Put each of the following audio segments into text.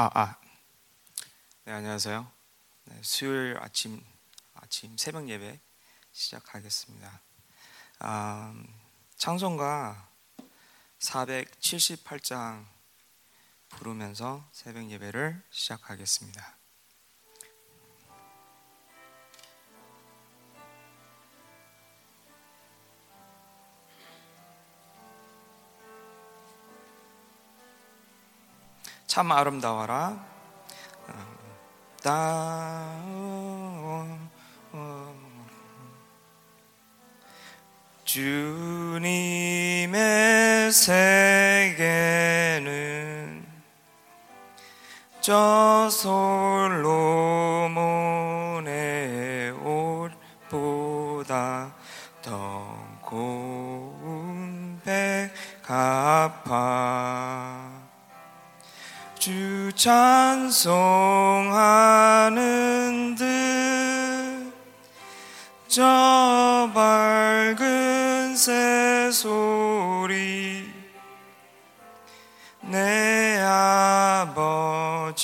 아, 아. 네, 안녕하세요. 네, 수요일 아침 아침 새벽 예배 시작하겠습니다. 아, 창송가 478장 부르면서 새벽 예배를 시작하겠습니다. 참 아름다워라. 다 주님의 세계는 저 솔로몬의 옷보다 더 고운 백합화 주 찬송하는 듯 저 밝은 새 소리 내 아버지의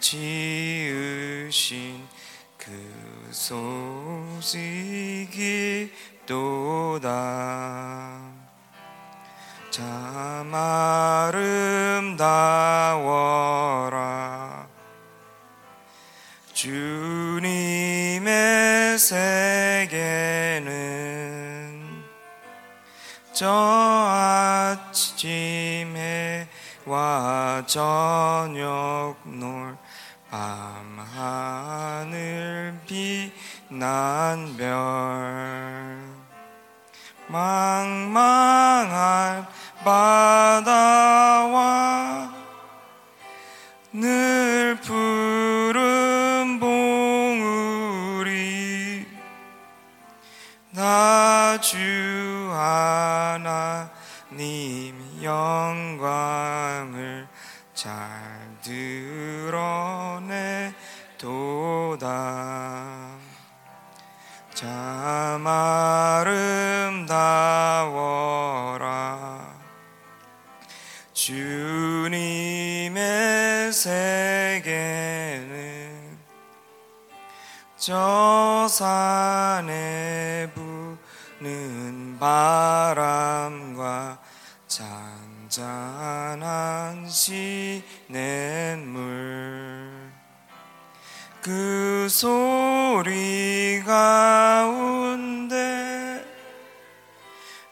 지으신 그 소식이 또다 참 아름다워라. 주님의 세계는 저 아침 해와 저녁 놀 밤하늘 빛난 별. 망망한 바다와 늘 푸른 봉우리 나 주 하나님 영광을 잘 드러내 도다. 참아 주님의 세계는 저 산에 부는 바람과 잔잔한 시냇물. 그 소리 가운데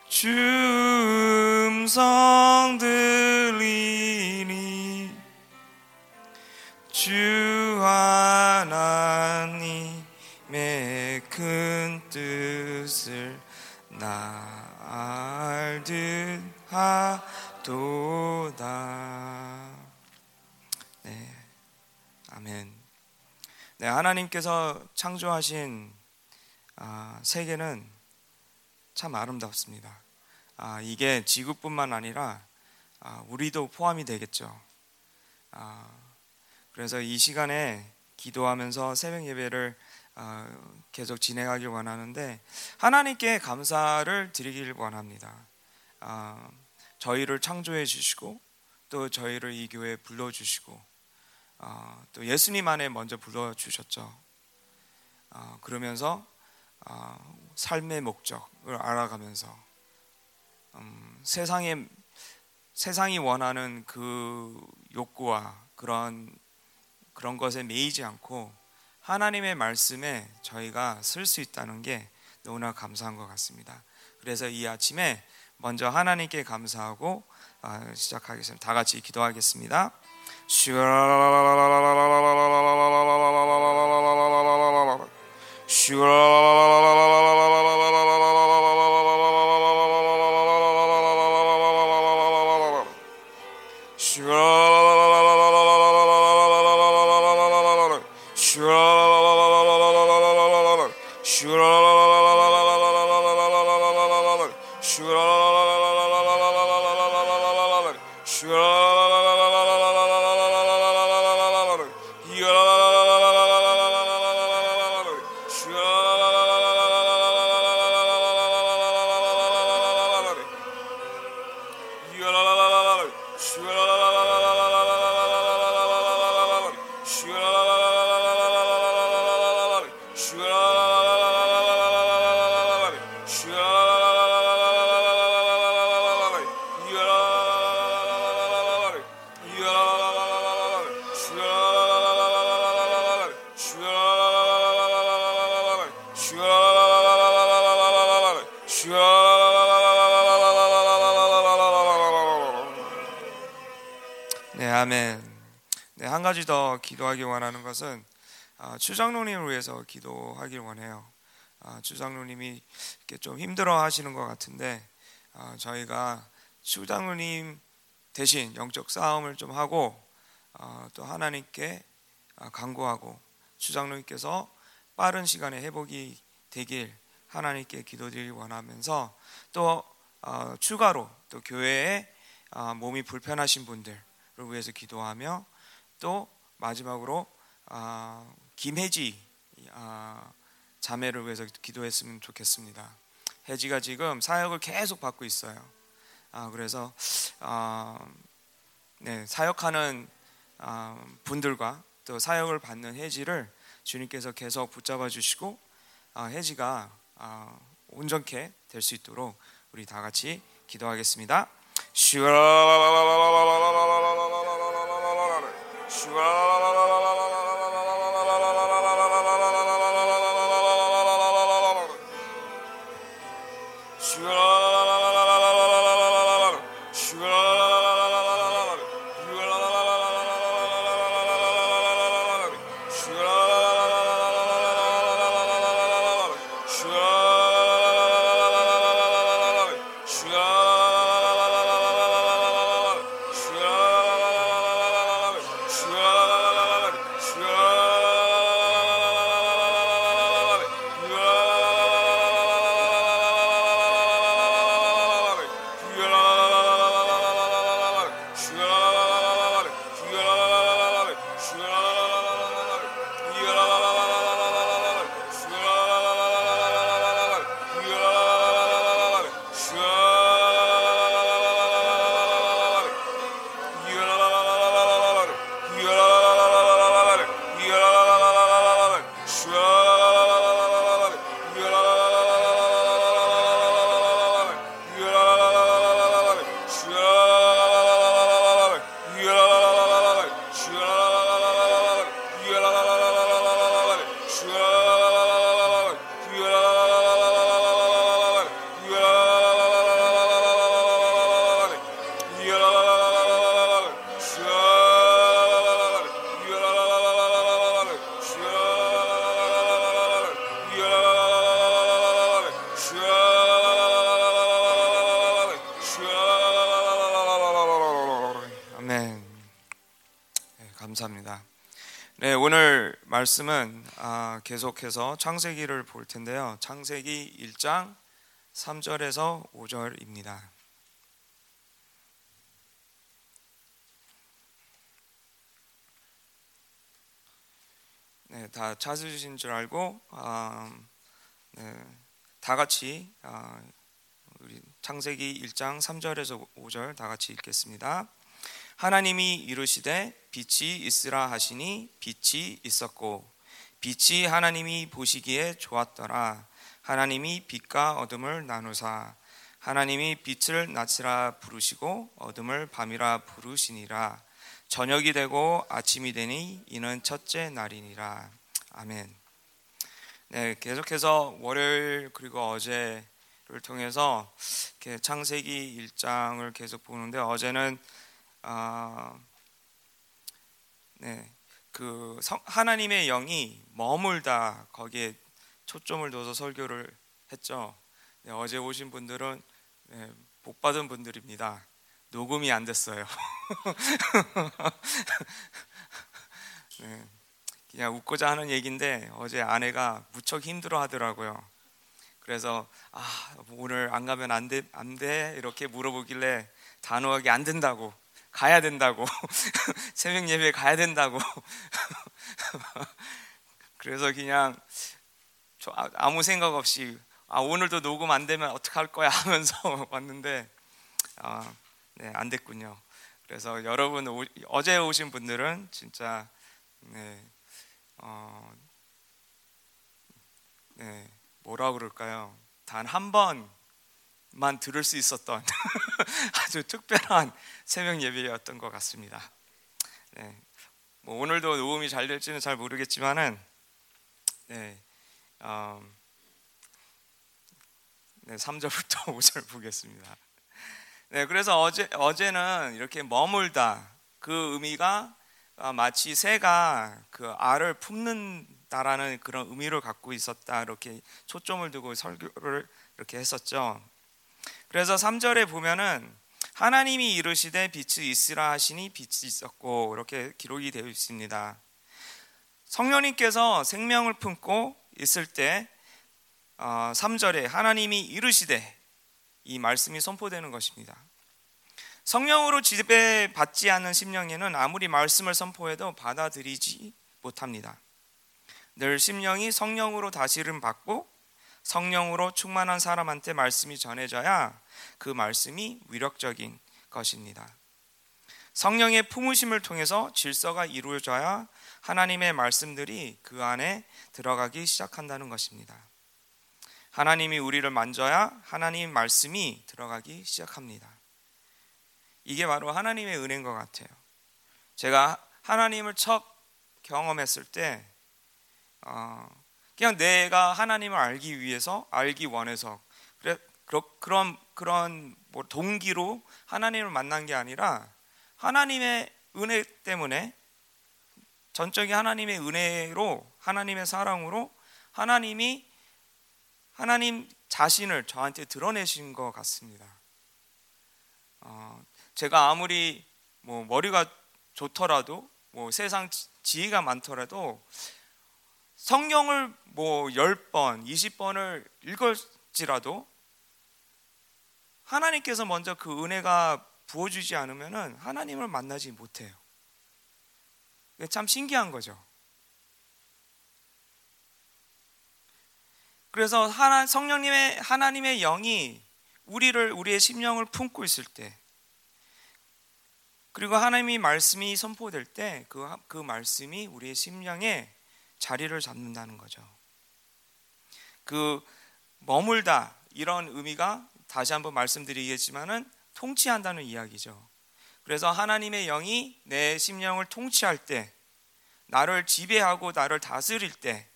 주 음성 네, 하나님께서 창조하신 아, 세계는 참 아름답습니다. 아, 이게 지구뿐만 아니라 아, 우리도 포함이 되겠죠. 아, 그래서 이 시간에 기도하면서 새벽 예배를 아, 계속 진행하길 원하는데 하나님께 감사를 드리길 원합니다. 아, 저희를 창조해 주시고 또 저희를 이 교회에 불러 주시고 어, 또 예수님 안에 먼저 불러 주셨죠. 어, 그러면서 어, 삶의 목적을 알아가면서 음, 세상에 세상이 원하는 그 욕구와 그런 그런 것에 매이지 않고 하나님의 말씀에 저희가 쓸 수 있다는 게 너무나 감사한 것 같습니다. 그래서 이 아침에 먼저 하나님께 감사하고 시작하겠습니다. 다 같이 기도하겠습니다. Sure. 한 가지 더 기도하기 원하는 것은 아, 추장로님을 위해서 기도하길 원해요. 아, 추장로님이 이렇게 좀 힘들어하시는 것 같은데 아, 저희가 추장로님 대신 영적 싸움을 좀 하고 아, 또 하나님께 아, 간구하고 추장로님께서 빠른 시간에 회복이 되길 하나님께 기도드리기 원하면서 또 어, 추가로 또 교회에 어, 몸이 불편하신 분들을 위해서 기도하며 또 마지막으로 어, 김혜지 자매를 위해서 기도했으면 좋겠습니다. 혜지가 지금 사역을 계속 받고 있어요. 그래서 네, 사역하는 분들과 또 사역을 받는 혜지를 주님께서 계속 붙잡아 주시고 혜지가 온전케 될 수 있도록 우리 다 같이 기도하겠습니다. 감사 오늘 말씀은 아, 계속해서 창세기를 볼 텐데요. 창세기 1장 3절에서 5절입니다. 네, 다 찾으신 줄 알고 아, 네, 다 같이 아, 창세기 1장 3절에서 5절 다 같이 읽겠습니다. 하나님이 이르시되 빛이 있으라 하시니 빛이 있었고 빛이 하나님이 보시기에 좋았더라. 하나님이 빛과 어둠을 나누사 하나님이 빛을 낮이라 부르시고 어둠을 밤이라 부르시니라. 저녁이 되고 아침이 되니 이는 첫째 날이니라. 아멘. 네, 계속해서 월요일 그리고 어제를 통해서 창세기 1장을 계속 보는데 어제는 아, 네, 그 성, 하나님의 영이 머물다 거기에 초점을 둬서 설교를 했죠. 네, 어제 오신 분들은 네, 복 받은 분들입니다. 녹음이 안 됐어요. 네, 그냥 웃고자 하는 얘기인데 어제 아내가 무척 힘들어 하더라고요. 그래서 아, 오늘 안 가면 안 돼, 안 돼? 이렇게 물어보길래 단호하게 안 된다고 가야 된다고 새벽 예배에 가야 된다고 그래서 그냥 아, 아무 생각 없이 아 오늘도 녹음 안 되면 어떻게 할 거야 하면서 왔는데 아, 네, 안 됐군요. 그래서 여러분 오, 어제 오신 분들은 진짜 네, 어, 네 뭐라 그럴까요? 단 한 번 만 들을 수 있었던 아주 특별한 새벽 예배였던 것 같습니다. 네, 뭐 오늘도 녹음이 잘 될지는 잘 모르겠지만은 네, 어, 네 3절부터 5절 보겠습니다. 네, 그래서 어제 어제는 이렇게 머물다 그 의미가 아, 마치 새가 그 알을 품는다라는 그런 의미를 갖고 있었다 이렇게 초점을 두고 설교를 이렇게 했었죠. 그래서 3절에 보면은 하나님이 이르시되 빛이 있으라 하시니 빛이 있었고 이렇게 기록이 되어 있습니다. 성령님께서 생명을 품고 있을 때 3절에 어, 하나님이 이르시되 이 말씀이 선포되는 것입니다. 성령으로 지배받지 않는 심령에는 아무리 말씀을 선포해도 받아들이지 못합니다. 늘 심령이 성령으로 다시름 받고 성령으로 충만한 사람한테 말씀이 전해져야 그 말씀이 위력적인 것입니다. 성령의 품으심을 통해서 질서가 이루어져야 하나님의 말씀들이 그 안에 들어가기 시작한다는 것입니다. 하나님이 우리를 만져야 하나님 말씀이 들어가기 시작합니다. 이게 바로 하나님의 은혜인 것 같아요. 제가 하나님을 첫 경험했을 때, 어, 그냥 내가 하나님을 알기 위해서, 알기 원해서, 그래, 그런, 그런 뭐 동기로 하나님을 만난 게 아니라 하나님의 은혜 때문에 전적인 하나님의 은혜로 하나님의 사랑으로 하나님이 하나님 자신을 저한테 드러내신 것 같습니다. 어, 제가 아무리 뭐 머리가 좋더라도 뭐 세상 지혜가 많더라도 성경을 뭐 10번, 20번을 읽을지라도 하나님께서 먼저 그 은혜가 부어주지 않으면 하나님을 만나지 못해요. 참 신기한 거죠. 그래서 하나, 성령님의 하나님의 영이 우리를 우리의 심령을 품고 있을 때 그리고 하나님의 말씀이 선포될 때 그 그 말씀이 우리의 심령에 자리를 잡는다는 거죠. 그 머물다 이런 의미가 다시 한번 말씀드리겠지만은 통치한다는 이야기죠. 그래서 하나님의 영이 내 심령을 통치할 때, 나를 지배하고 나를 다스릴 때,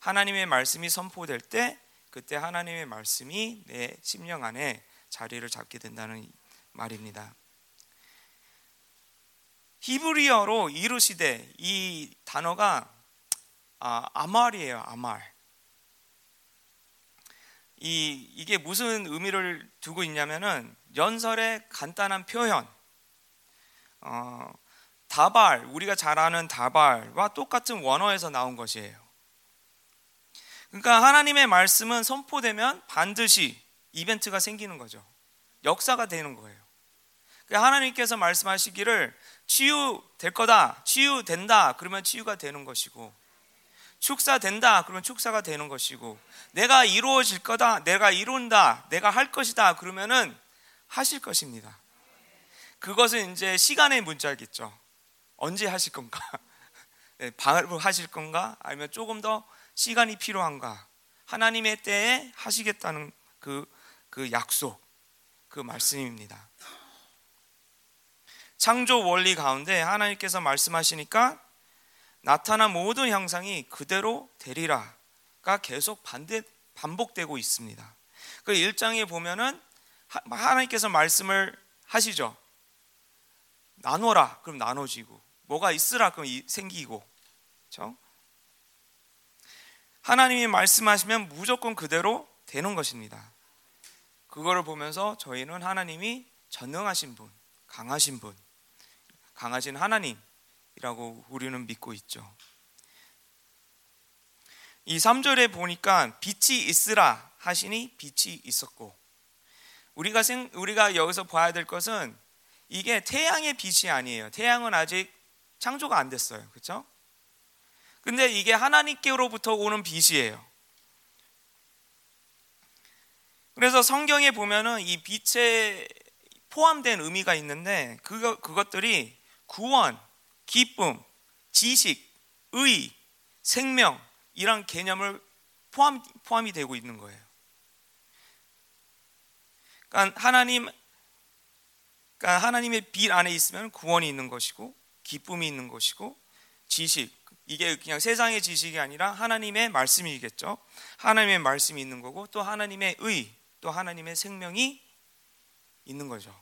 하나님의 말씀이 선포될 때, 그때 하나님의 말씀이 내 심령 안에 자리를 잡게 된다는 말입니다. 히브리어로 이루시되 이 단어가 아, 아말이에요. 아말. 이 이게 무슨 의미를 두고 있냐면은 연설의 간단한 표현. 어, 다발 우리가 잘 아는 다발과 똑같은 원어에서 나온 것이에요. 그러니까 하나님의 말씀은 선포되면 반드시 이벤트가 생기는 거죠. 역사가 되는 거예요. 그러니까 하나님께서 말씀하시기를 치유될 거다, 치유된다, 그러면 치유가 되는 것이고, 축사된다, 그러면 축사가 되는 것이고, 내가 이루어질 거다, 내가 이룬다, 내가 할 것이다, 그러면은 하실 것입니다. 그것은 이제 시간의 문제겠죠. 언제 하실 건가? 네, 바로 하실 건가? 아니면 조금 더 시간이 필요한가? 하나님의 때에 하시겠다는 그, 그 약속, 그 말씀입니다. 창조 원리 가운데 하나님께서 말씀하시니까 나타난 모든 형상이 그대로 되리라가 계속 반대 반복되고 있습니다. 그 1장에 보면은 하나님께서 말씀을 하시죠. 나눠라. 그럼 나눠지고 뭐가 있으라 그럼 생기고. 그렇죠? 하나님이 말씀하시면 무조건 그대로 되는 것입니다. 그거를 보면서 저희는 하나님이 전능하신 분, 강하신 분, 강하신 하나님 이라고 우리는 믿고 있죠. 이 3절에 보니까 빛이 있으라 하시니 빛이 있었고 우리가 생, 우리가 여기서 봐야 될 것은 이게 태양의 빛이 아니에요. 태양은 아직 창조가 안 됐어요. 그렇죠? 근데 이게 하나님께로부터 오는 빛이에요. 그래서 성경에 보면은 이 빛에 포함된 의미가 있는데 그거, 그것들이 구원, 기쁨, 지식, 의, 생명 이런 개념을 포함, 포함이 되고 있는 거예요. 그러니까 하나님 그러니까 하나님의 빛 안에 있으면 구원이 있는 것이고 기쁨이 있는 것이고 지식 이게 그냥 세상의 지식이 아니라 하나님의 말씀이겠죠. 하나님의 말씀이 있는 거고 또 하나님의 의, 또 하나님의 생명이 있는 거죠.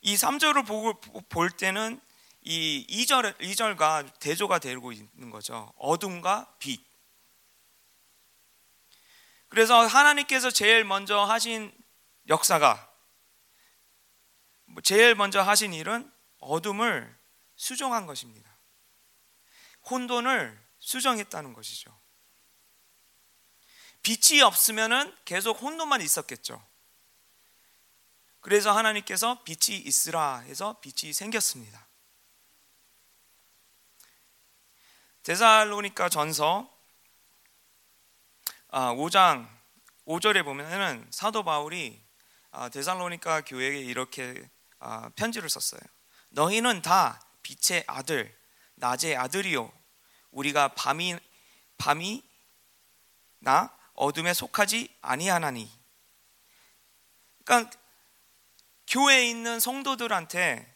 이 3절을 보고 볼 때는 이 2절 2절과 대조가 되고 있는 거죠. 어둠과 빛. 그래서 하나님께서 제일 먼저 하신 역사가 뭐 제일 먼저 하신 일은 어둠을 수정한 것입니다. 혼돈을 수정했다는 것이죠. 빛이 없으면은 계속 혼돈만 있었겠죠. 그래서 하나님께서 빛이 있으라 해서 빛이 생겼습니다. 데살로니가 전서 5장 아, 5절에 보면은 사도 바울이 아, 데살로니가 교회에 이렇게 아, 편지를 썼어요. 너희는 다 빛의 아들, 낮의 아들이요. 우리가 밤이 밤이 나 어둠에 속하지 아니하나니. 그러니까 교회에 있는 성도들한테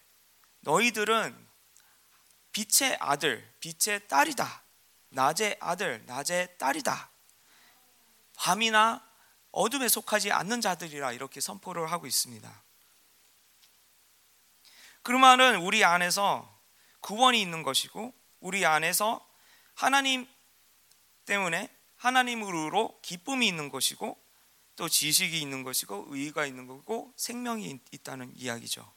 너희들은 빛의 아들, 빛의 딸이다. 낮의 아들, 낮의 딸이다. 밤이나 어둠에 속하지 않는 자들이라 이렇게 선포를 하고 있습니다. 그 말은 우리 안에서 구원이 있는 것이고 우리 안에서 하나님 때문에 하나님으로 기쁨이 있는 것이고 또 지식이 있는 것이고 의가 있는 거고 생명이 있다는 이야기죠.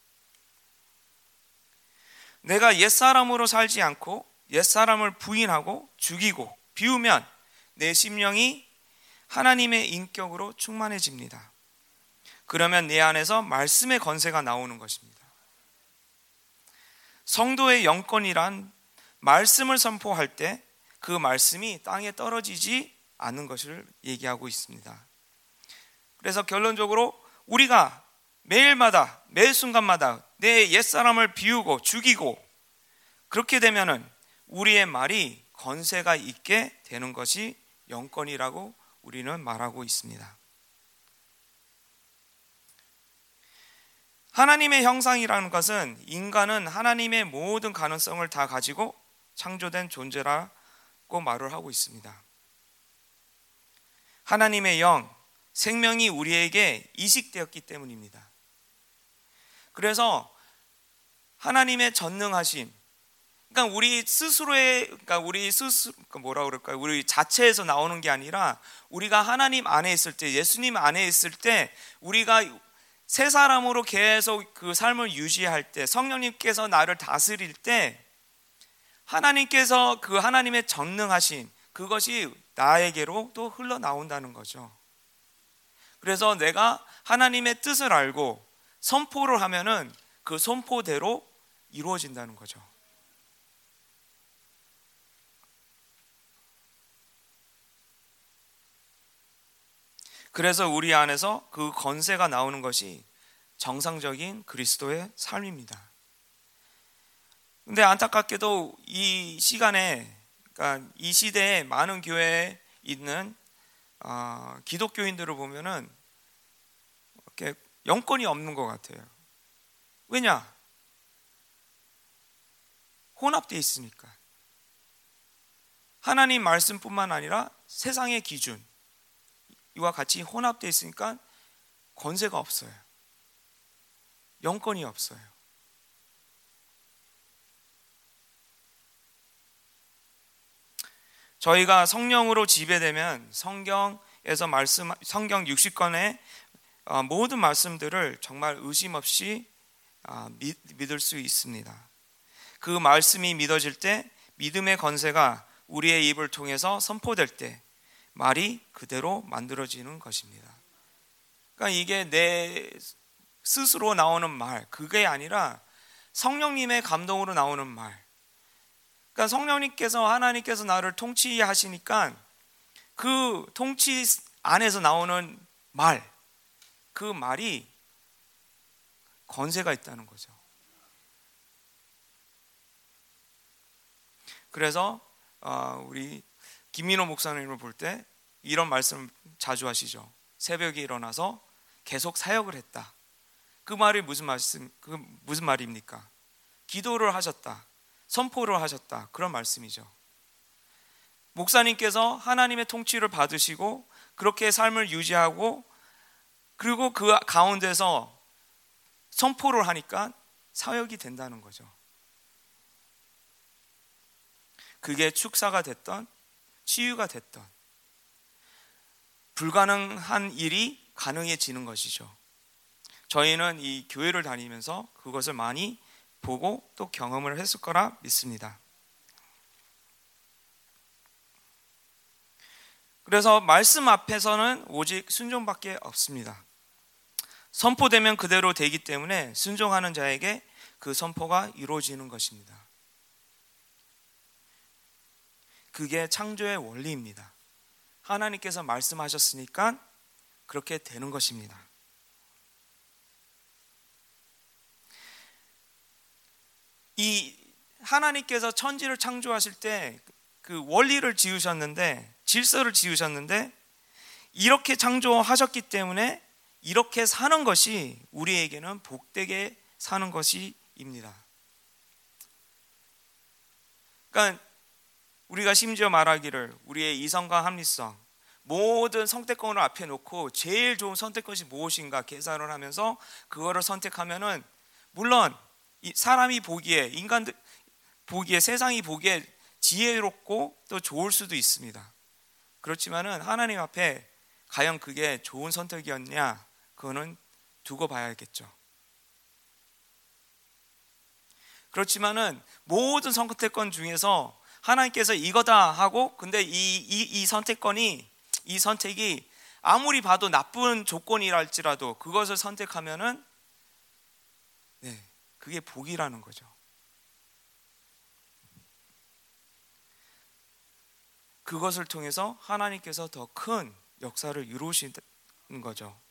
내가 옛사람으로 살지 않고 옛사람을 부인하고 죽이고 비우면 내 심령이 하나님의 인격으로 충만해집니다. 그러면 내 안에서 말씀의 건세가 나오는 것입니다. 성도의 영권이란 말씀을 선포할 때 그 말씀이 땅에 떨어지지 않는 것을 얘기하고 있습니다. 그래서 결론적으로 우리가 매일마다 매 순간마다 내 옛사람을 비우고 죽이고 그렇게 되면은 우리의 말이 건세가 있게 되는 것이 영권이라고 우리는 말하고 있습니다. 하나님의 형상이라는 것은 인간은 하나님의 모든 가능성을 다 가지고 창조된 존재라고 말을 하고 있습니다. 하나님의 영, 생명이 우리에게 이식되었기 때문입니다. 그래서 하나님의 전능하심, 그러니까 우리 스스로의, 그러니까 우리 스스로, 그러니까 뭐라 그럴까요? 우리 자체에서 나오는 게 아니라 우리가 하나님 안에 있을 때, 예수님 안에 있을 때, 우리가 새 사람으로 계속 그 삶을 유지할 때, 성령님께서 나를 다스릴 때, 하나님께서 그 하나님의 전능하심, 그것이 나에게로 또 흘러 나온다는 거죠. 그래서 내가 하나님의 뜻을 알고 선포를 하면은 그 선포대로 이루어진다는 거죠. 그래서 우리 안에서 그 건세가 나오는 것이 정상적인 그리스도의 삶입니다. 근데 안타깝게도 이 시간에, 그러니까 이 시대에 많은 교회에 있는 어, 기독교인들을 보면은 이렇게 영권이 없는 것 같아요. 왜냐? 혼합되어 있으니까. 하나님 말씀뿐만 아니라 세상의 기준 이와 같이 혼합되어 있으니까 권세가 없어요. 영권이 없어요. 저희가 성령으로 지배되면 성경에서 말씀 성경 60권의 어, 모든 말씀들을 정말 의심 없이 아, 믿을 수 있습니다. 그 말씀이 믿어질 때 믿음의 건세가 우리의 입을 통해서 선포될 때 말이 그대로 만들어지는 것입니다. 그러니까 이게 내 스스로 나오는 말, 그게 아니라 성령님의 감동으로 나오는 말. 그러니까 성령님께서 하나님께서 나를 통치하시니까 그 통치 안에서 나오는 말, 그 말이 건세가 있다는 거죠. 그래서 어, 우리 김민호 목사님을 볼 때 이런 말씀을 자주 하시죠. 새벽에 일어나서 계속 사역을 했다. 그 말이 무슨 말씀 그 무슨 말입니까? 기도를 하셨다. 선포를 하셨다. 그런 말씀이죠. 목사님께서 하나님의 통치를 받으시고 그렇게 삶을 유지하고 그리고 그 가운데서 선포를 하니까 사역이 된다는 거죠. 그게 축사가 됐던 치유가 됐던 불가능한 일이 가능해지는 것이죠. 저희는 이 교회를 다니면서 그것을 많이 보고 또 경험을 했을 거라 믿습니다. 그래서 말씀 앞에서는 오직 순종밖에 없습니다. 선포되면 그대로 되기 때문에 순종하는 자에게 그 선포가 이루어지는 것입니다. 그게 창조의 원리입니다. 하나님께서 말씀하셨으니까 그렇게 되는 것입니다. 이 하나님께서 천지를 창조하실 때 그 원리를 지으셨는데 질서를 지으셨는데 이렇게 창조하셨기 때문에 이렇게 사는 것이 우리에게는 복되게 사는 것이입니다. 그러니까 우리가 심지어 말하기를 우리의 이성과 합리성 모든 선택권을 앞에 놓고 제일 좋은 선택권이 무엇인가 계산을 하면서 그거를 선택하면은 물론 사람이 보기에 인간들 보기에 세상이 보기에 지혜롭고 또 좋을 수도 있습니다. 그렇지만은 하나님 앞에 과연 그게 좋은 선택이었냐? 그거는 두고 봐야겠죠. 그렇지만은 모든 선택권 중에서 하나님께서 이거다 하고 근데 이, 이, 이 선택권이 이 선택이 아무리 봐도 나쁜 조건이랄지라도 그것을 선택하면은 네, 그게 복이라는 거죠. 그것을 통해서 하나님께서 더 큰 역사를 이루시는 거죠.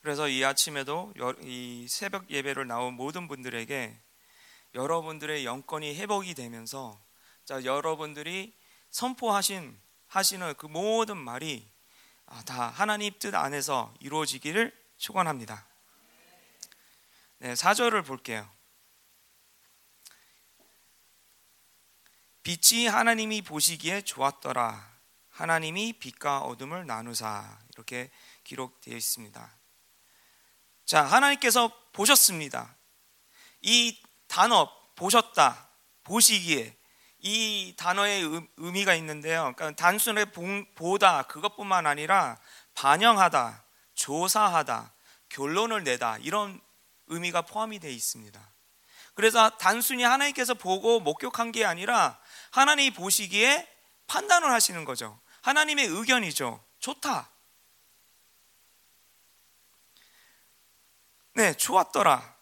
그래서 이 아침에도 이 새벽 예배를 나온 모든 분들에게 여러분들의 영권이 회복이 되면서 자 여러분들이 선포하신 하시는 그 모든 말이 아, 다 하나님 뜻 안에서 이루어지기를 축원합니다. 네, 4절을 볼게요. 빛이 하나님이 보시기에 좋았더라. 하나님이 빛과 어둠을 나누사. 이렇게 기록되어 있습니다. 자, 하나님께서 보셨습니다. 이 단어 보셨다. 보시기에 이 단어의 의미가 있는데요. 그러니까 단순히 보다 그것뿐만 아니라 반영하다, 조사하다, 결론을 내다 이런 의미가 포함이 되어 있습니다. 그래서 단순히 하나님께서 보고 목격한 게 아니라 하나님이 보시기에 판단을 하시는 거죠. 하나님의 의견이죠. 좋다. 네, 좋았더라.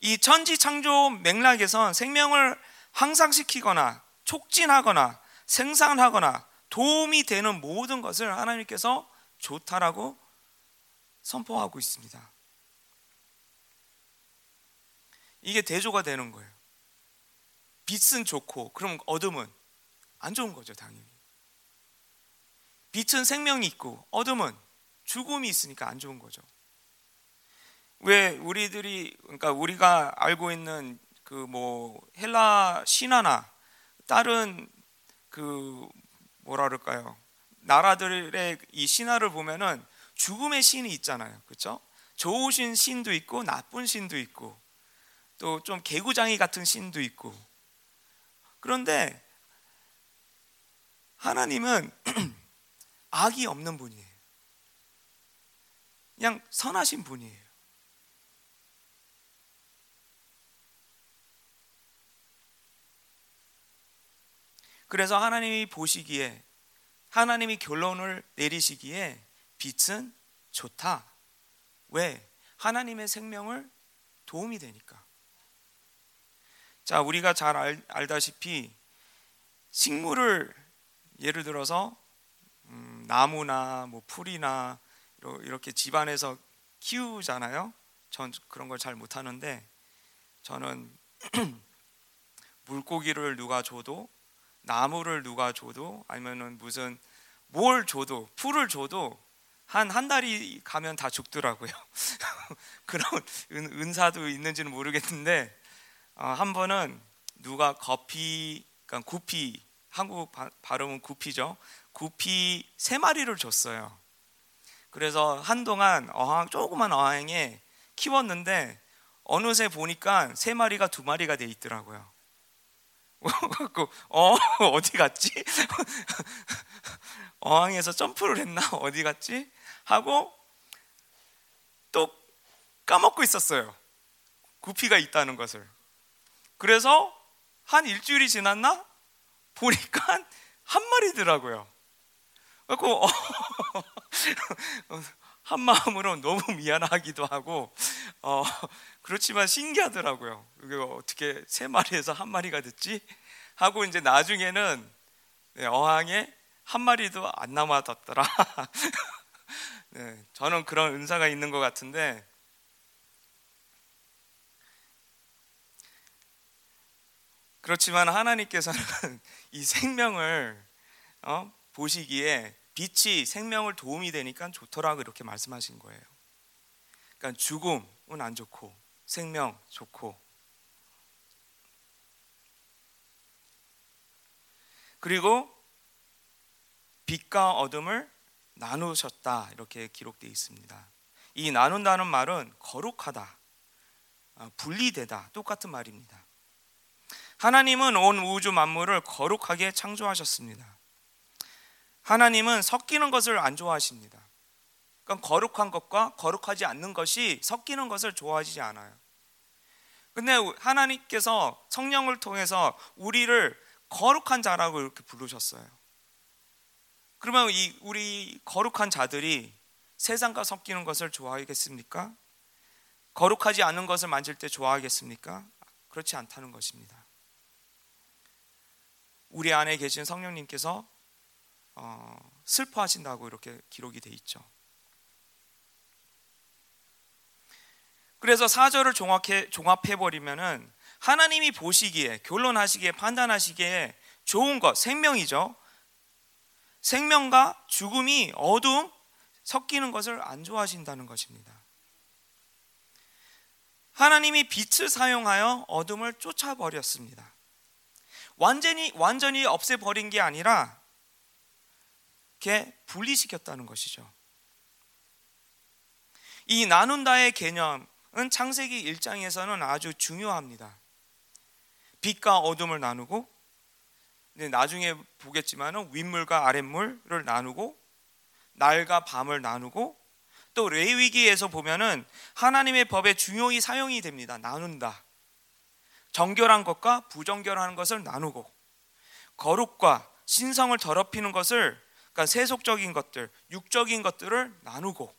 이 천지 창조 맥락에선 생명을 향상시키거나 촉진하거나 생산하거나 도움이 되는 모든 것을 하나님께서 좋다라고 선포하고 있습니다. 이게 대조가 되는 거예요. 빛은 좋고 그럼 어둠은 안 좋은 거죠, 당연히. 빛은 생명이 있고 어둠은 죽음이 있으니까 안 좋은 거죠. 왜 우리들이 그러니까 우리가 알고 있는 그 뭐 헬라 신화나 다른 그 뭐라 그럴까요? 나라들의 이 신화를 보면은 죽음의 신이 있잖아요. 그렇죠? 좋으신 신도 있고 나쁜 신도 있고 또 좀 개구장이 같은 신도 있고 그런데 하나님은 악이 없는 분이에요. 그냥 선하신 분이에요. 그래서 하나님이 보시기에 하나님이 결론을 내리시기에 빛은 좋다. 왜? 하나님의 생명을 도움이 되니까. 자, 우리가 잘 알, 알다시피 식물을 예를 들어서 음, 나무나 뭐 풀이나 이렇게 집안에서 키우잖아요. 전 그런 걸 잘 못하는데 저는 물고기를 누가 줘도 나무를 누가 줘도 아니면은 무슨 뭘 줘도 풀을 줘도 한 한 달이 가면 다 죽더라고요. 그런 은, 사도 있는지는 모르겠는데 어, 한 번은 누가 거피, 그러니까 구피 한국 발음은 구피죠. 구피 세 마리를 줬어요. 그래서 한동안 어항 조그만 어항에 키웠는데 어느새 보니까 세 마리가 두 마리가 돼 있더라고요. 어 어디 갔지? 어항에서 점프를 했나 어디 갔지? 하고 또 까먹고 있었어요. 구피가 있다는 것을. 그래서 한 일주일이 지났나 보니까 한 마리더라고요. 그래고 한 마음으로 너무 미안하기도 하고 어, 그렇지만 신기하더라고요. 이게 어떻게 세 마리에서 한 마리가 됐지? 하고 이제 나중에는 네, 어항에 한 마리도 안 남아뒀더라. 네, 저는 그런 은사가 있는 것 같은데 그렇지만 하나님께서는 이 생명을 어, 보시기에 빛이 생명을 도움이 되니까 좋더라고 이렇게 말씀하신 거예요. 그러니까 죽음은 안 좋고 생명 좋고 그리고 빛과 어둠을 나누셨다 이렇게 기록되어 있습니다. 이 나눈다는 말은 거룩하다, 아, 분리되다 똑같은 말입니다. 하나님은 온 우주 만물을 거룩하게 창조하셨습니다. 하나님은 섞이는 것을 안 좋아하십니다. 그러니까 거룩한 것과 거룩하지 않는 것이 섞이는 것을 좋아하지 않아요. 근데 하나님께서 성령을 통해서 우리를 거룩한 자라고 이렇게 부르셨어요. 그러면 이 우리 거룩한 자들이 세상과 섞이는 것을 좋아하겠습니까? 거룩하지 않은 것을 만질 때 좋아하겠습니까? 그렇지 않다는 것입니다. 우리 안에 계신 성령님께서 어, 슬퍼하신다고 이렇게 기록이 돼 있죠. 그래서 사절을 종합해 종합해 버리면은 하나님이 보시기에 결론하시기에 판단하시기에 좋은 것 생명이죠. 생명과 죽음이 어둠 섞이는 것을 안 좋아하신다는 것입니다. 하나님이 빛을 사용하여 어둠을 쫓아버렸습니다. 완전히 완전히 없애버린 게 아니라 이렇게 분리시켰다는 것이죠. 이 나눈다의 개념은 창세기 1장에서는 아주 중요합니다. 빛과 어둠을 나누고 나중에 보겠지만 윗물과 아랫물을 나누고 날과 밤을 나누고 또 레위기에서 보면은 하나님의 법에 중요히 사용이 됩니다. 나눈다. 정결한 것과 부정결한 것을 나누고 거룩과 신성을 더럽히는 것을 그러니까 세속적인 것들, 육적인 것들을 나누고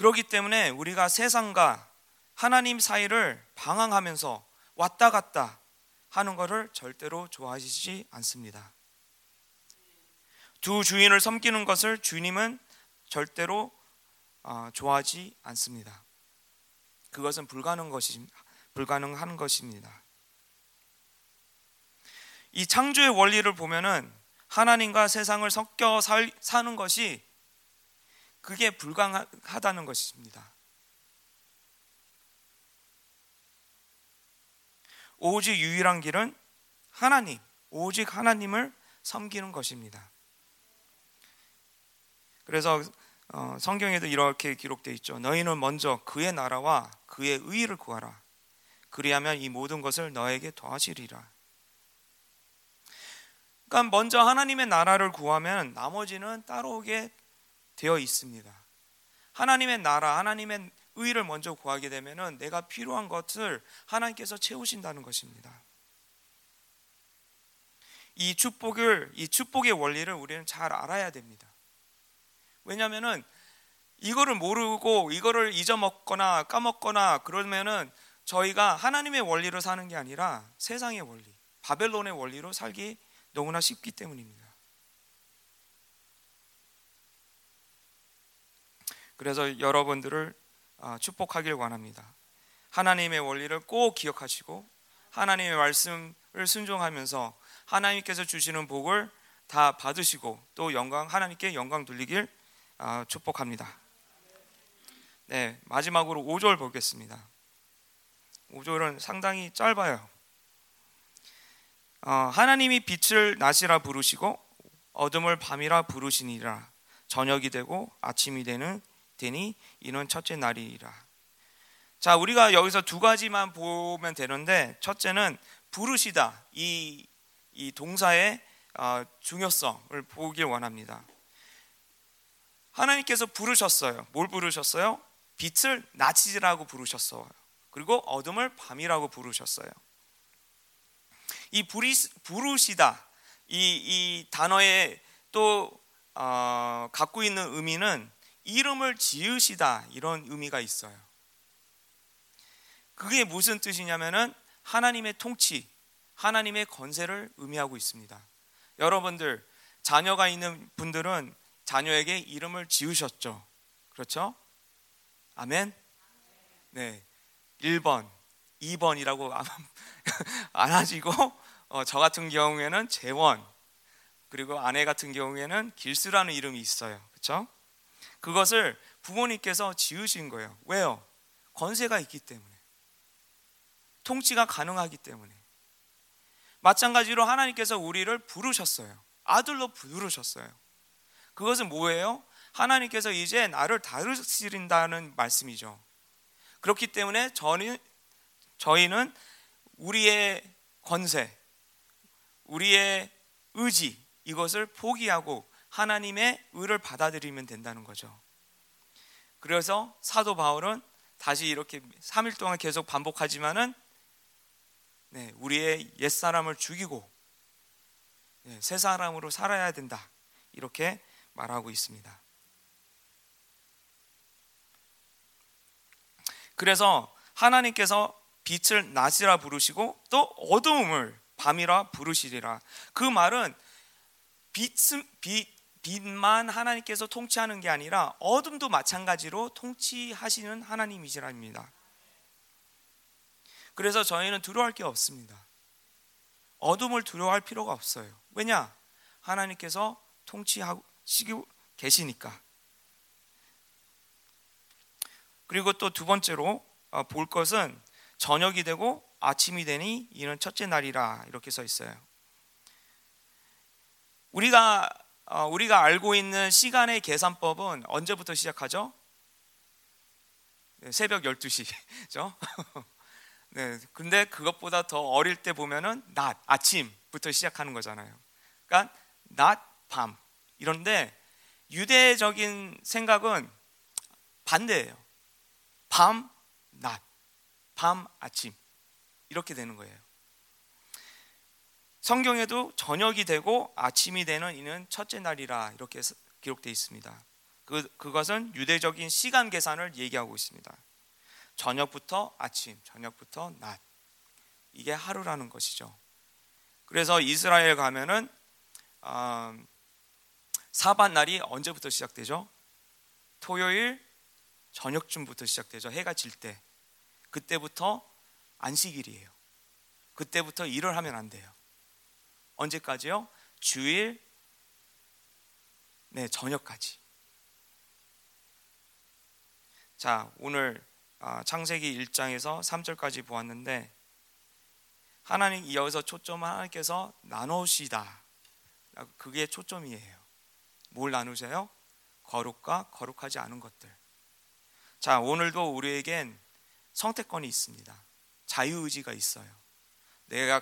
그렇기 때문에 우리가 세상과 하나님 사이를 방황하면서 왔다 갔다 하는 것을 절대로 좋아하시지 않습니다. 두 주인을 섬기는 것을 주님은 절대로 어, 좋아하지 않습니다. 그것은 불가능 것이 불가능한 것입니다. 이 창조의 원리를 보면은 하나님과 세상을 섞여 살, 사는 것이 그게 불가능하다는 것입니다. 오직 유일한 길은 하나님, 오직 하나님을 섬기는 것입니다. 그래서 어, 성경에도 이렇게 기록되어 있죠. 너희는 먼저 그의 나라와 그의 의를 구하라. 그리하면 이 모든 것을 너에게 더하시리라. 그러니까 먼저 하나님의 나라를 구하면 나머지는 따라오게 되어 있습니다. 하나님의 나라, 하나님의 의를 먼저 구하게 되면은 내가 필요한 것을 하나님께서 채우신다는 것입니다. 이 축복을 이 축복의 원리를 우리는 잘 알아야 됩니다. 왜냐하면은 이거를 모르고 이거를 잊어먹거나 까먹거나 그러면은 저희가 하나님의 원리로 사는 게 아니라 세상의 원리, 바벨론의 원리로 살기 너무나 쉽기 때문입니다. 그래서 여러분들을 아, 축복하길 원합니다. 하나님의 원리를 꼭 기억하시고 하나님의 말씀을 순종하면서 하나님께서 주시는 복을 다 받으시고 또 영광 하나님께 영광 돌리길 아, 축복합니다. 네, 마지막으로 5절 보겠습니다. 5절은 상당히 짧아요. 어, 하나님이 빛을 낮이라 부르시고 어둠을 밤이라 부르시니라 저녁이 되고 아침이 되는 되니 이는 첫째 날이라. 자, 우리가 여기서 두 가지만 보면 되는데 첫째는 부르시다 이, 이 동사의 어, 중요성을 보길 원합니다. 하나님께서 부르셨어요. 뭘 부르셨어요? 빛을 낮이라고 부르셨어요. 그리고 어둠을 밤이라고 부르셨어요. 이 부리, 부르시다 이, 이 단어의 또 어, 갖고 있는 의미는 이름을 지으시다 이런 의미가 있어요. 그게 무슨 뜻이냐면은 하나님의 통치, 하나님의 건세를 의미하고 있습니다. 여러분들 자녀가 있는 분들은 자녀에게 이름을 지으셨죠. 그렇죠? 아멘. 네. 1번, 2번이라고 안 하시고 어, 저 같은 경우에는 재원 그리고 아내 같은 경우에는 길스라는 이름이 있어요. 그렇죠? 그것을 부모님께서 지으신 거예요. 왜요? 권세가 있기 때문에. 통치가 가능하기 때문에. 마찬가지로 하나님께서 우리를 부르셨어요. 아들로 부르셨어요. 그것은 뭐예요? 하나님께서 이제 나를 다루시린다는 말씀이죠. 그렇기 때문에 저는 저희는 우리의 권세, 우리의 의지 이것을 포기하고 하나님의 의를 받아들이면 된다는 거죠. 그래서 사도 바울은 다시 이렇게 3일 동안 계속 반복하지만은 네, 우리의 옛 사람을 죽이고 네, 새 사람으로 살아야 된다. 이렇게 말하고 있습니다. 그래서 하나님께서 빛을 낮이라 부르시고 또 어두움을 밤이라 부르시리라. 그 말은 빛, 빛, 빛만 하나님께서 통치하는 게 아니라 어둠도 마찬가지로 통치하시는 하나님이시랍니다. 그래서 저희는 두려워할 게 없습니다. 어둠을 두려워할 필요가 없어요. 왜냐? 하나님께서 통치하시고 계시니까. 그리고 또 두 번째로 어, 볼 것은 저녁이 되고 아침이 되니 이는 첫째 날이라 이렇게 써 있어요. 우리가 어, 우리가 알고 있는 시간의 계산법은 언제부터 시작하죠? 네, 새벽 12시죠. 네, 근데 그것보다 더 어릴 때 보면은 낮, 아침부터 시작하는 거잖아요. 그러니까 낮, 밤. 이런데 유대적인 생각은 반대예요. 밤, 낮, 밤, 아침. 이렇게 되는 거예요. 성경에도 저녁이 되고 아침이 되는 이는 첫째 날이라 이렇게 기록되어 있습니다. 그, 그것은 유대적인 시간 계산을 얘기하고 있습니다. 저녁부터 아침, 저녁부터 낮. 이게 하루라는 것이죠. 그래서 이스라엘 가면은 어, 사반 날이 언제부터 시작되죠? 토요일 저녁쯤부터 시작되죠. 해가 질 때. 그때부터 안식일이에요. 그때부터 일을 하면 안 돼요. 언제까지요? 주일 네, 저녁까지. 자, 오늘 아, 창세기 1장에서 3절까지 보았는데 하나님 여기서 초점은 하나님께서 나누시다. 그게 초점이에요. 뭘 나누세요? 거룩과 거룩하지 않은 것들. 자, 오늘도 우리에겐 선택권이 있습니다. 자유의지가 있어요. 내가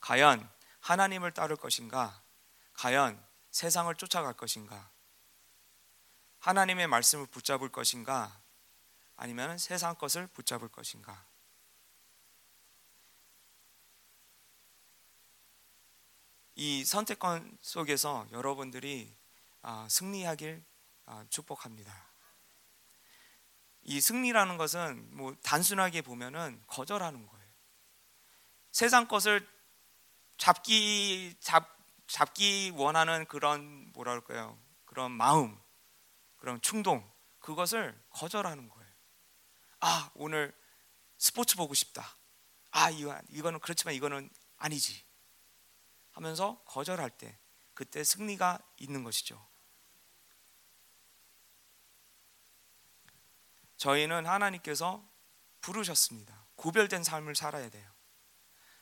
과연 하나님을 따를 것인가? 과연 세상을 쫓아갈 것인가? 하나님의 말씀을 붙잡을 것인가? 아니면 세상 것을 붙잡을 것인가? 이 선택권 속에서 여러분들이 아, 승리하길 아, 축복합니다. 이 승리라는 것은 뭐 단순하게 보면은 거절하는 거예요. 세상 것을 잡기 잡 잡기 원하는 그런 뭐랄까요? 그런 마음, 그런 충동, 그것을 거절하는 거예요. 아, 오늘 스포츠 보고 싶다. 아, 이거 이거는 그렇지만 이거는 아니지. 하면서 거절할 때 그때 승리가 있는 것이죠. 저희는 하나님께서 부르셨습니다. 구별된 삶을 살아야 돼요.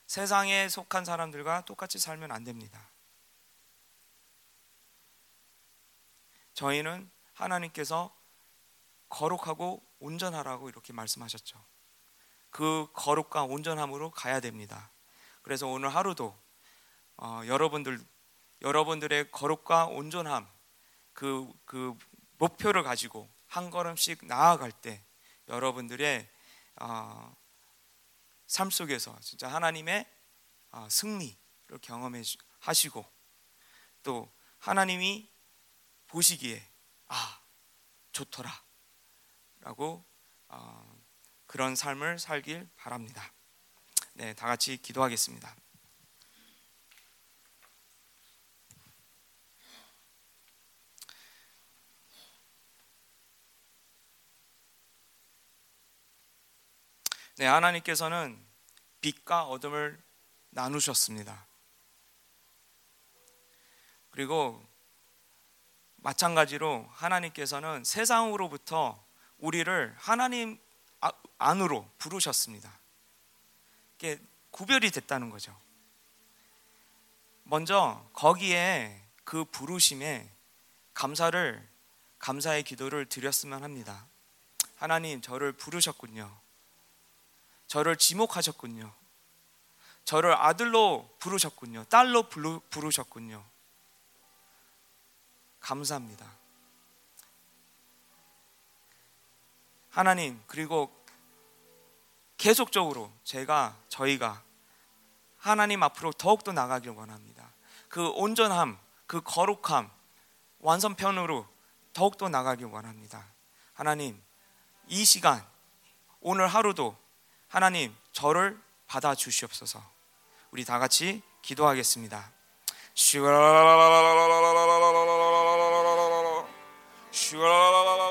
세상에 속한 사람들과 똑같이 살면 안 됩니다. 저희는 하나님께서 거룩하고 온전하라고 이렇게 말씀하셨죠. 그 거룩과 온전함으로 가야 됩니다. 그래서 오늘 하루도 어, 여러분들 여러분들의 거룩과 온전함 그, 그 목표를 가지고 한 걸음씩 나아갈 때 여러분들의 어, 삶 속에서 진짜 하나님의 어, 승리를 경험해 하시고 또 하나님이 보시기에 아 좋더라라고 어, 그런 삶을 살길 바랍니다. 네, 다 같이 기도하겠습니다. 네, 하나님께서는 빛과 어둠을 나누셨습니다. 그리고 마찬가지로 하나님께서는 세상으로부터 우리를 하나님 아, 안으로 부르셨습니다. 이게 구별이 됐다는 거죠. 먼저 거기에 그 부르심에 감사를 감사의 기도를 드렸으면 합니다. 하나님 저를 부르셨군요. 저를 지목하셨군요. 저를 아들로 부르셨군요. 딸로 부르셨군요. 감사합니다. 하나님, 그리고 계속적으로 제가, 저희가 하나님 앞으로 더욱더 나가길 원합니다. 그 온전함, 그 거룩함, 완성편으로 더욱더 나가길 원합니다. 하나님, 이 시간, 오늘 하루도 하나님, 저를 받아 주시옵소서. 우리 다 같이 기도하겠습니다. 가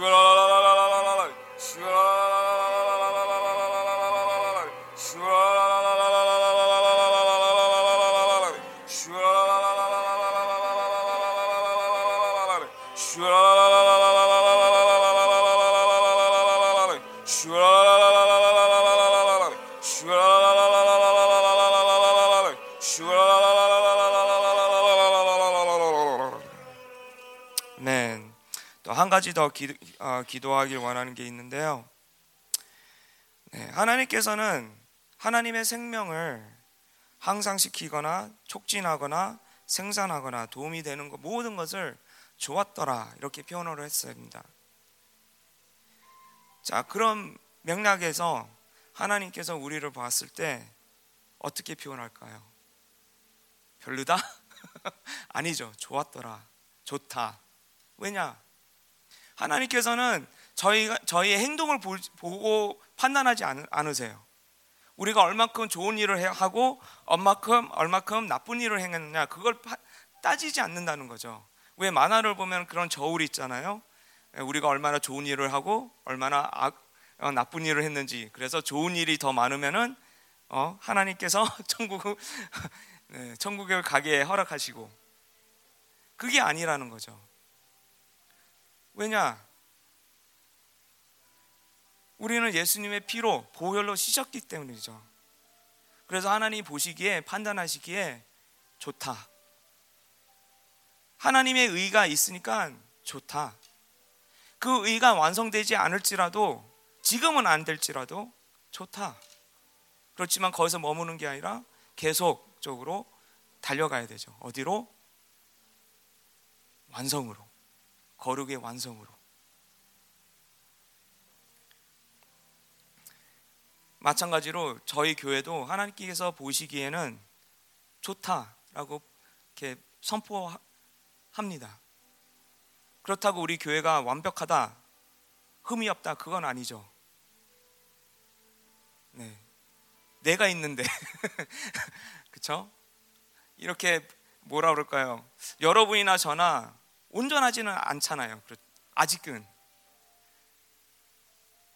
지 더 기, 어, 기도하길 원하는 게 있는데요. 네, 하나님께서는 하나님의 생명을 항상시키거나 촉진하거나 생산하거나 도움이 되는 것 모든 것을 좋았더라 이렇게 표현을 했습니다. 자 그런 맥락에서 하나님께서 우리를 봤을 때 어떻게 표현할까요? 별로다? 아니죠. 좋았더라. 좋다. 왜냐? 하나님께서는 저희가 저희의 행동을 보고 판단하지 않으세요. 우리가 얼마큼 좋은 일을 하고 얼마큼 얼마큼 나쁜 일을 행했느냐 그걸 따지지 않는다는 거죠. 왜 만화를 보면 그런 저울이 있잖아요. 예, 우리가 얼마나 좋은 일을 하고 얼마나 악, 어, 나쁜 일을 했는지 그래서 좋은 일이 더 많으면은 어, 하나님께서 천국 네, 천국에 가게 허락하시고 그게 아니라는 거죠. 왜냐? 우리는 예수님의 피로 보혈로 씻었기 때문이죠. 그래서 하나님 보시기에 판단하시기에 좋다. 하나님의 의가 있으니까 좋다. 그 의가 완성되지 않을지라도 지금은 안 될지라도 좋다. 그렇지만 거기서 머무는 게 아니라 계속적으로 달려가야 되죠. 어디로? 완성으로. 거룩의 완성으로. 마찬가지로 저희 교회도 하나님께서 보시기에는 좋다라고 이렇게 선포합니다. 그렇다고 우리 교회가 완벽하다, 흠이 없다 그건 아니죠. 네. 내가 있는데. 그렇죠? 이렇게 뭐라 그럴까요? 여러분이나 저나 온전하지는 않잖아요. 아직은.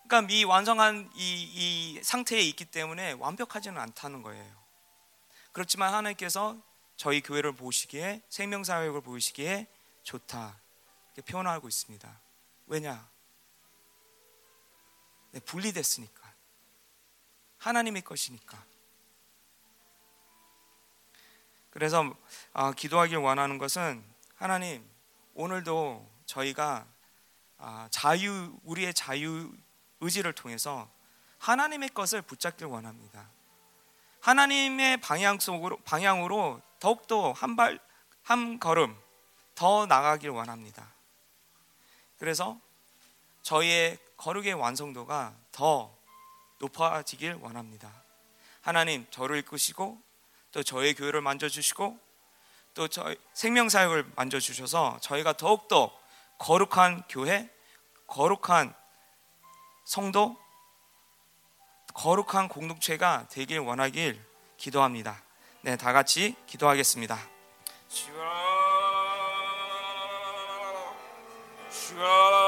그러니까 미 완성한 이, 이 상태에 있기 때문에 완벽하지는 않다는 거예요. 그렇지만 하나님께서 저희 교회를 보시기에 생명사역을 보시기에 좋다 이렇게 표현하고 있습니다. 왜냐? 네, 분리됐으니까. 하나님의 것이니까. 그래서 아, 기도하길 원하는 것은 하나님 오늘도 저희가 아, 자유 우리의 자유 의지를 통해서 하나님의 것을 붙잡길 원합니다. 하나님의 방향 속으로 방향으로 더욱더 한 발 한 걸음 더 나가길 원합니다. 그래서 저희의 거룩의 완성도가 더 높아지길 원합니다. 하나님 저를 이끄시고 또 저의 교회를 만져 주시고 또 저희 생명 사역을 만져 주셔서 저희가 더욱더 거룩한 교회, 거룩한 성도, 거룩한 공동체가 되길 원하길 기도합니다. 네, 다 같이 기도하겠습니다. 주여, 주여.